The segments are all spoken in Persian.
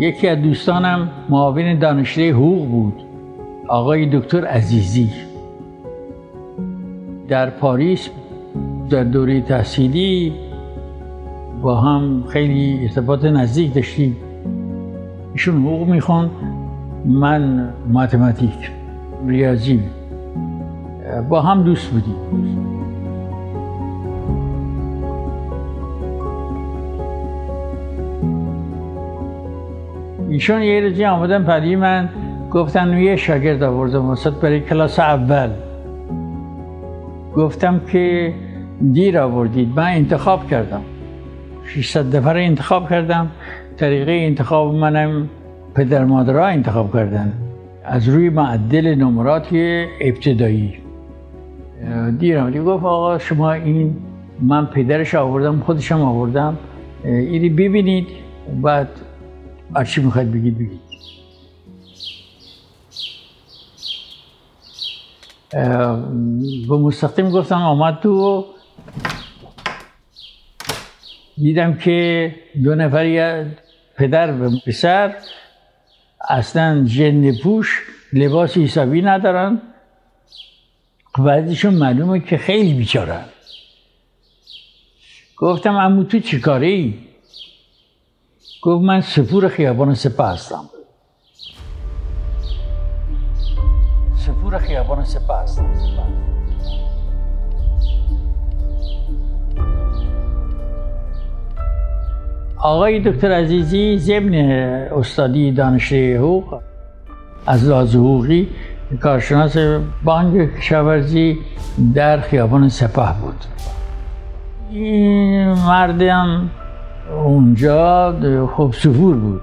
یکی از دوستانم معاون دانشگاه حقوق بود آقای دکتر عزیزی. در پاریس در دوره تحصیلی با هم خیلی ارتباط نزدیک داشتیم. ایشون حقوق می‌خوان من ماتماتیک ریاضی. با هم دوست بودیم. ایشون یه روزی آمدن پدی من گفتن یه شاگرد آوردم واسط برای کلاس اول. گفتم که دیر آوردید من انتخاب کردم. 600 نفر انتخاب کردم. طریقه انتخاب منم پدر مادرها انتخاب کردن. از روی معدل نمرات ابتدایی. دیر آمدی گفت آقا شما این من پدرش آوردم خودشم آوردم. اینی ببینید. بعد هرچی می‌خواید بگید بگید به مستقیم گفتم آمد تو دیدم که دو نفر پدر و پسر اصلا جن پوش لباس حسابی ندارن. بعضیشون معلومه که خیلی بیچارن. گفتم امو تو چی کاره ای؟ گفت من سپور خیابان سپه هستم سپور خیابان سپه هستم آقای دکتر عزیزی ضمن استادی دانشگاه حقوق از لحاظ حقوقی کارشناس بانک کشاورزی در خیابان سپه بود این مردم اونجا خوب سفور بود.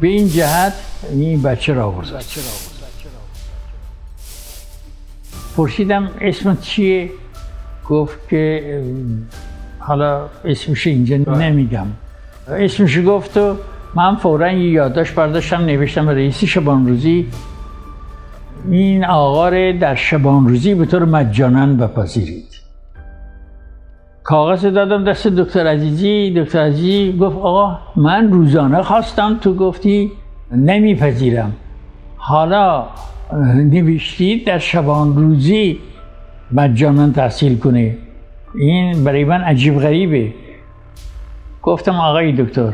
به این جهت این بچه را آورد پرسیدم اسم چیه؟ گفت که حالا اسمش اینجا نمیگم. اسمش گفت و من فورا یه یادداشت برداشتم نوشتم رئیس شبان روزی این آقا در شبان روزی به طور مجانا بپذیرید. کاغذ دادم دست دکتر عزیزی. دکتر عزیزی گفت آقا من روزانه خواستم تو گفتی نمیپذیرم. حالا نوشتید در شبان روزی مجانا تحصیل کنه این برای من عجیب غریبه. گفتم آقای دکتر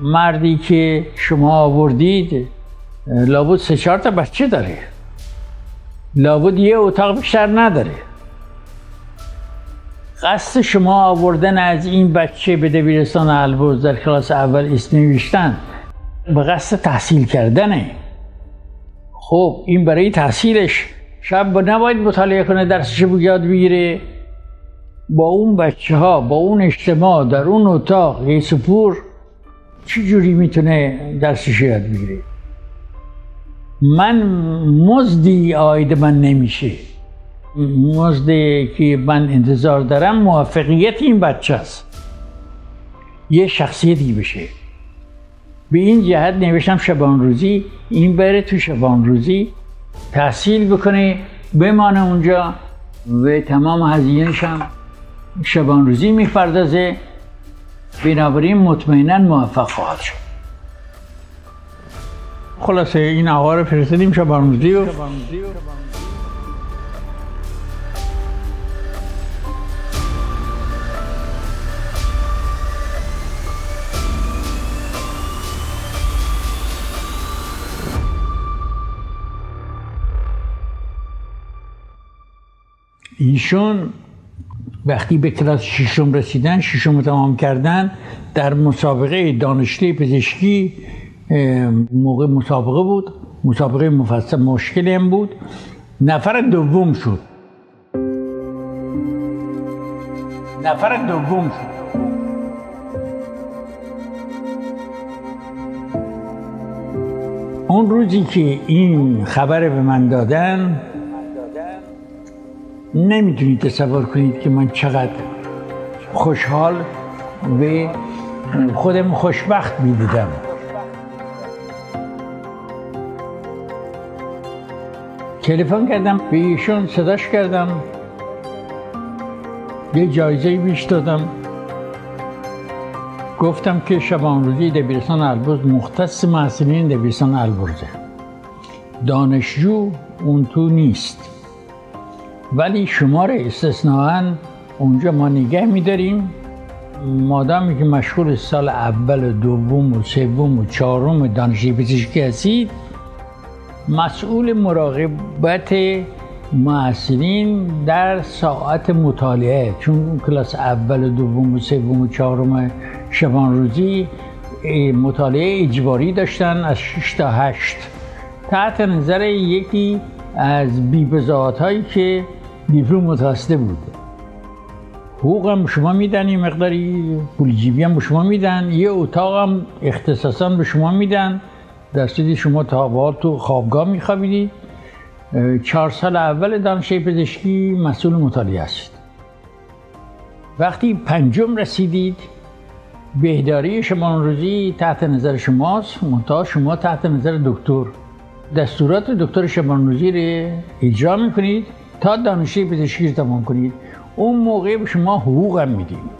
مردی که شما آوردید لابد سه چهار تا بچه داره. لابد یه اتاق بیشتر نداره. قصد شما آوردن از این بچه به دبیرستان البرز در کلاس اول اسم نوشتن به قصد تحصیل کردنه. خب این برای تحصیلش. شب نباید مطالعه کنه درسش رو یاد بگیره. با اون بچه ها با اون اجتماع در اون اتاق یه سپور چی جوری می‌تونه درسش یاد بگیره؟ من مزدی آید من نمیشه. مزدی که من انتظار دارم موفقیت این بچه است. یه شخصیتی بشه. به این جهت نوشتم شبان روزی این بره تو شبان روزی تحصیل بکنه بمانه اونجا و تمام هزینهش هم شبان روزی می‌پردازه. بنابراین مطمئنا موفق خواهد شد. خلاصه این آقا رو فرستادیم شبان روزی و ایشون وقتی به کلاس ششم رسیدن ششم تمام کردن در مسابقه دانشگاه پزشکی موقع مسابقه بود. مسابقه مفصل مشکلی هم بود. نفر دوم شد. نفر دوم شد. اون روزی که این خبر به من دادن نمی‌تونید تصور کنید که من چقدر خوشحال و خودم خوشبخت می‌دیدم تلفن کردم به ایشون صداش کردم. یه جایزه بیش دادم. گفتم که شبان روزی دبیرستان البرز مختص محصولین دبیرستان البرزه. دانشجو اون تو نیست. ولی شمار استثناا اونجا ما نگه میداریم. مادامی که مشغول سال اول و دوم و سوم و چهارم دانشجوی پزشکی هستید مسئول مراقبت محصلین در ساعت مطالعه. چون کلاس اول و دوم و سوم و چهارم شبان روزی مطالعه اجباری داشتن از 6 تا 8 تحت نظر یکی از بیبزاعت هایی که دیپلم متوسطه بود. حقوق هم شما میدن مقداری پول جیبی هم شما میدن یه اتاق هم اختصاصا به شما میدن. در شما تا تو خوابگاه میخوابیدید چهار سال اول دانشگاه پزشکی مسئول مطالعه است وقتی پنجم رسیدید بهداری شما روزی تحت نظر شماست منتها شما تحت نظر دکتر. دستورات دکتر شبان روزی رو اجرا می‌کنید تا دانشگاه پزشکی رو تمام کنید. اون موقع به شما حقوق هم میدیم.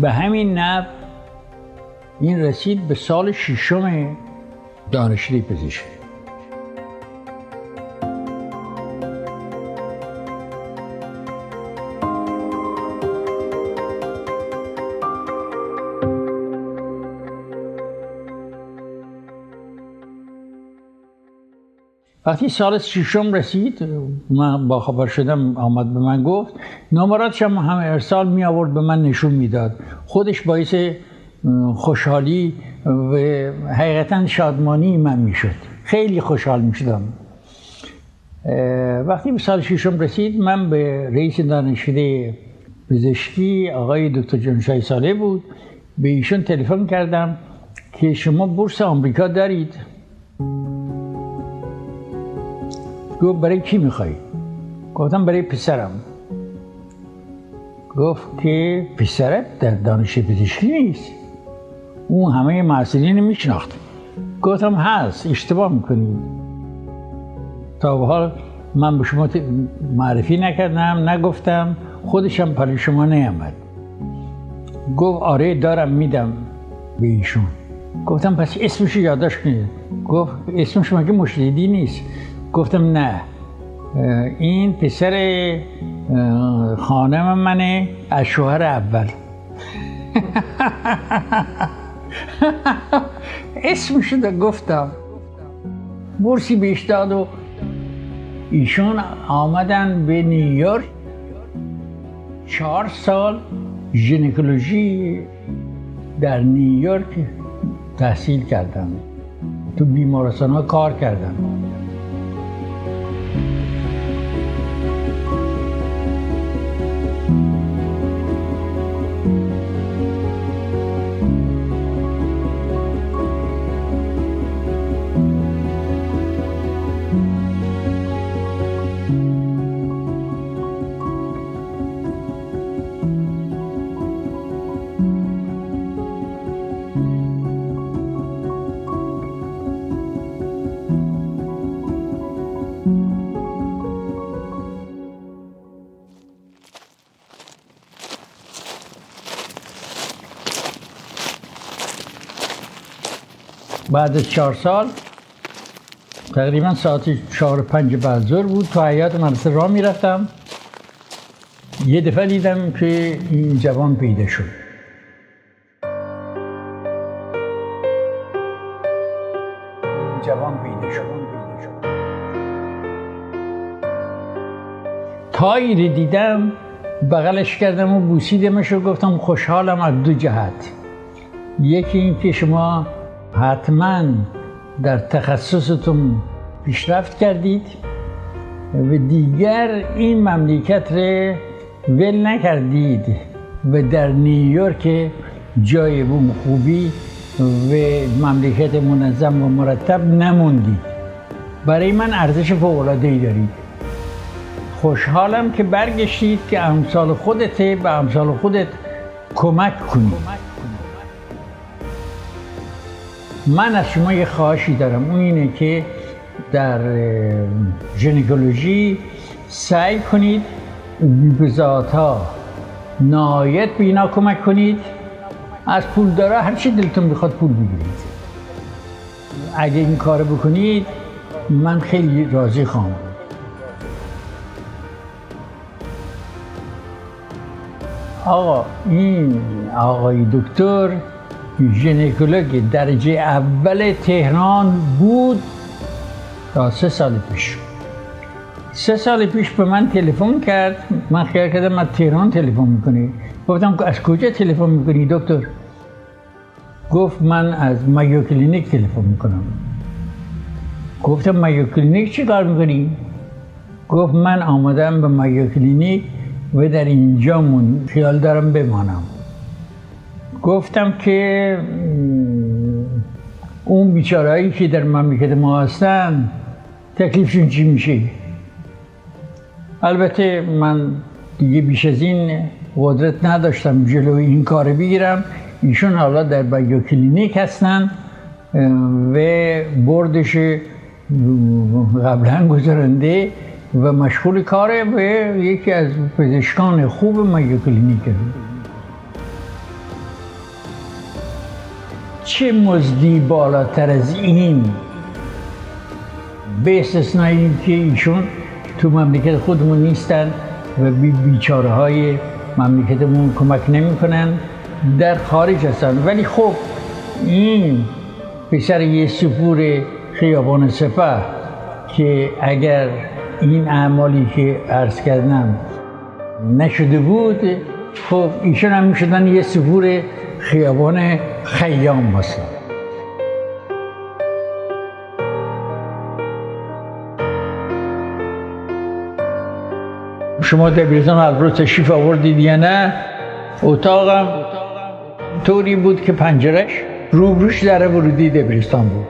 به همین نب این رسید به سال ششم دانشگاه پزشکی. وقتی سال ششم رسید من با خبر شدم آمد به من گفت نمراتش هم همه ارسال می آورد به من نشون می‌داد. خودش باعث خوشحالی و حقیقتا شادمانی من می‌شد. خیلی خوشحال می‌شدم. وقتی به سال ششم رسید من به رئیس دانشکده پزشکی آقای دکتر جانشای ساله بود. به ایشون تلفن کردم که شما بورس آمریکا دارید. گفت برای کی می‌خوای؟ گفتم برای پسرم. گفت که پسرت در دانش پزشکی نیست. اون همه محصولین میشناخت. گفتم هست اشتباه می‌کنید تا به حال من به شما معرفی نکردم نگفتم خودشم پلی شما نیامد. گفت آره دارم میدم به ایشون. گفتم پس اسمش یادداشت کنید. گفت اسمش مگه مشدیدی نیست؟ گفتم نه. این پسر خانم منه از شوهر اول. اسم شده گفتم برسی بیش داد و ایشون آمدن به نیویورک چهار سال ژنکولوژی در نیویورک تحصیل کردم تو بیمارستان ها کار کردم بعد از چهار سال تقریبا ساعت چهار پنج بعد بود تو حیات مدرسه راه می‌رفتم. یه دفعه دیدم که این جوان پیدا شد. جوان پیدا شد. دیدم بغلش کردم و بوسیدمش و گفتم خوشحالم از دو جهت. یکی این که شما حتما در تخصصتون پیشرفت کردید و دیگر این مملکت رو ول نکردید و در نیویورک جای بوم خوبی و مملکت منظم و مرتب نموندید. برای من ارزش ای دارید. خوشحالم که برگشتید که امثال خودت به امثال خودت کمک کنید. من از شما یه خواهشی دارم. اون اینه که در ژنکولوژی سعی کنید بزات ها نهایت به اینا کمک کنید. از پول داره هر چی دلتون می‌خواد پول بگیرید. اگه این کار بکنید من خیلی راضی خواهم آقا این آقای دکتر ژنیکولوگ درجه اول تهران بود تا سه سال پیش. سه سال پیش به من تلفن کرد. من خیال کردم من تهران تلفن می‌کنی. گفتم از کجا تلفن می‌کنی دکتر؟ گفت من از Mayo Clinic تلفن می‌کنم. گفتم Mayo Clinic چی کار می‌کنی؟ گفت من آمدم به Mayo Clinic و در اینجا من خیال دارم بمانم. گفتم که اون بیچاره‌هایی که در مملکت ما هستن تکلیفشون چی میشه؟ البته من دیگه بیش از این قدرت نداشتم جلوی این کار بگیرم. ایشون حالا در Mayo Clinic هستن و بردش قبلا گذارنده و مشغول کاره و یکی از پزشکان خوب مایو کلینیکه چه مزدی بالاتر از این؟ به استثنایی که ایشون تو مملکت خودمون نیستن و بی بیچاره های مملکتمون کمک نمی‌کنن در خارج هستن. ولی خب این پسر یه سپور خیابان سپه که اگر این اعمالی که عرض کردم نشده بود خب ایشون هم می‌شدن یه سپور خیابان خیام باشن شما دبیرستان البرو تشریف آوردید یا نه؟ اتاقم طوری بود که پنجرش روبروش در ورودی دبیرستان بود.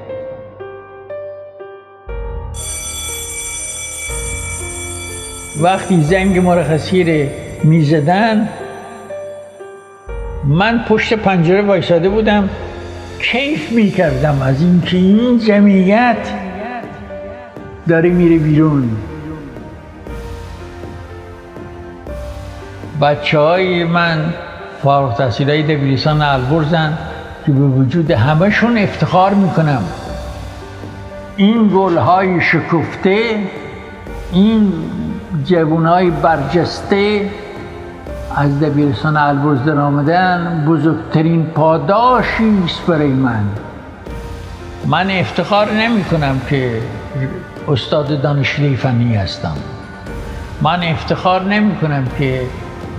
وقتی زنگ مرخصی رو می‌زدن من پشت پنجره وایساده بودم کیف می‌کردم از اینکه این جمعیت داره میره بیرون. بچه های من فارغ تحصیل های دبیرستان البرزن که به وجود همهشون افتخار می‌کنم. این گل های شکفته این جوان های برجسته از دبیرستان البرز در آمدن بزرگترین پاداشی است برای من. من افتخار نمی کنم که استاد دانشگاه فنی هستم. من افتخار نمی کنم که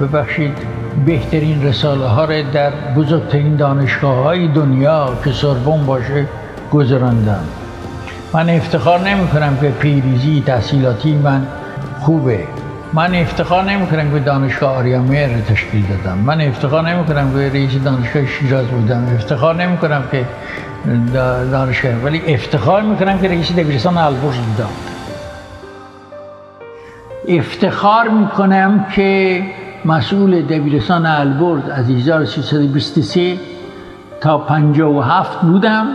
ببخشید بهترین رساله ها را در بزرگترین دانشگاه های دنیا که سربون باشه گذراندم. من افتخار نمی کنم که پیریزی تحصیلاتی من خوبه. من افتخار نمی کنم که دانشگاه آریامیر رو تشکیل دادم. من افتخار نمی کنم که رئیس دانشگاه شیراز بودم. افتخار نمی کنم که دانشگاه. ولی افتخار می کنم که رئیس دبیرستان البرز بودم. افتخار می کنم که مسئول دبیرستان البرز از 1323 تا 57 بودم.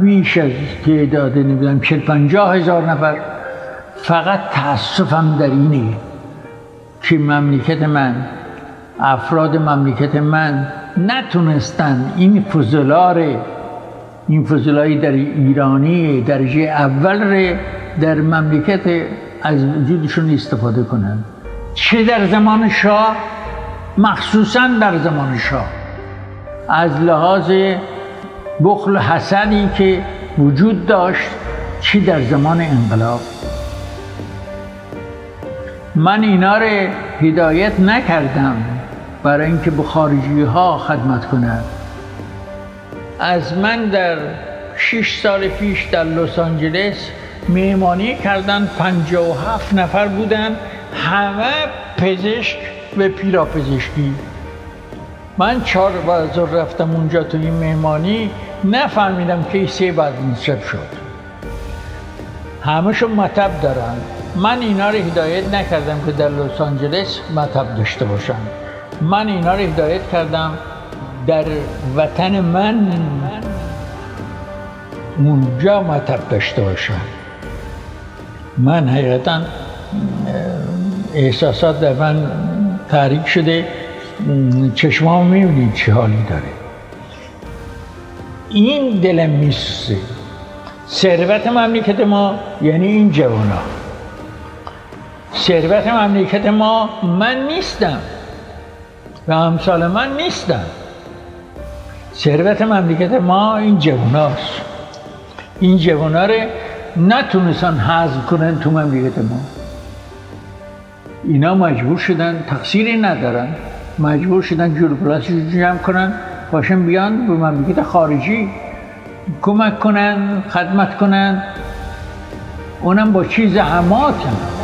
بیش از تعداد نمی‌دونم 40 50 هزار نفر. فقط تاسفم در اینه که مملکت من افراد مملکت من نتونستن این فضلار این فضلایی در ایرانی درجه اول ره در مملکت از وجودشون استفاده کنند چه در زمان شاه؟ مخصوصا در زمان شاه. از لحاظ بخل حسدی که وجود داشت چی در زمان انقلاب؟ من اینا رو هدایت نکردم برای اینکه به خارجی ها خدمت کنم. از من در شش سال پیش در لس آنجلس مهمانی کردن و هفت نفر بودن همه پزشک و پیراپزشکی. من چهار بازار رفتم اونجا تو این مهمانی نفهمیدم که سه بعد شد. همشون مطب دارن. من اینا رو هدایت نکردم که در لس آنجلس مطب داشته باشم. من اینا رو هدایت کردم در وطن من اونجا مطب داشته باشن من حقیقتا احساسات در من تحریک شده چشمام می‌بینید چه حالی داره. این دلم میسوزه. ثروت مملکت ما یعنی این جوانا ثروت مملکت ما من نیستم و امثال من نیستم. ثروت مملکت ما این جواناست. این جوانا رو نتونستن حذف کنن تو مملکت ما. اینا مجبور شدن تقصیری ندارن. مجبور شدن جلوپلاسی جمع کنن باشن بیان به مملکت خارجی کمک کنن خدمت کنن. اونم با چیز زحماتن ha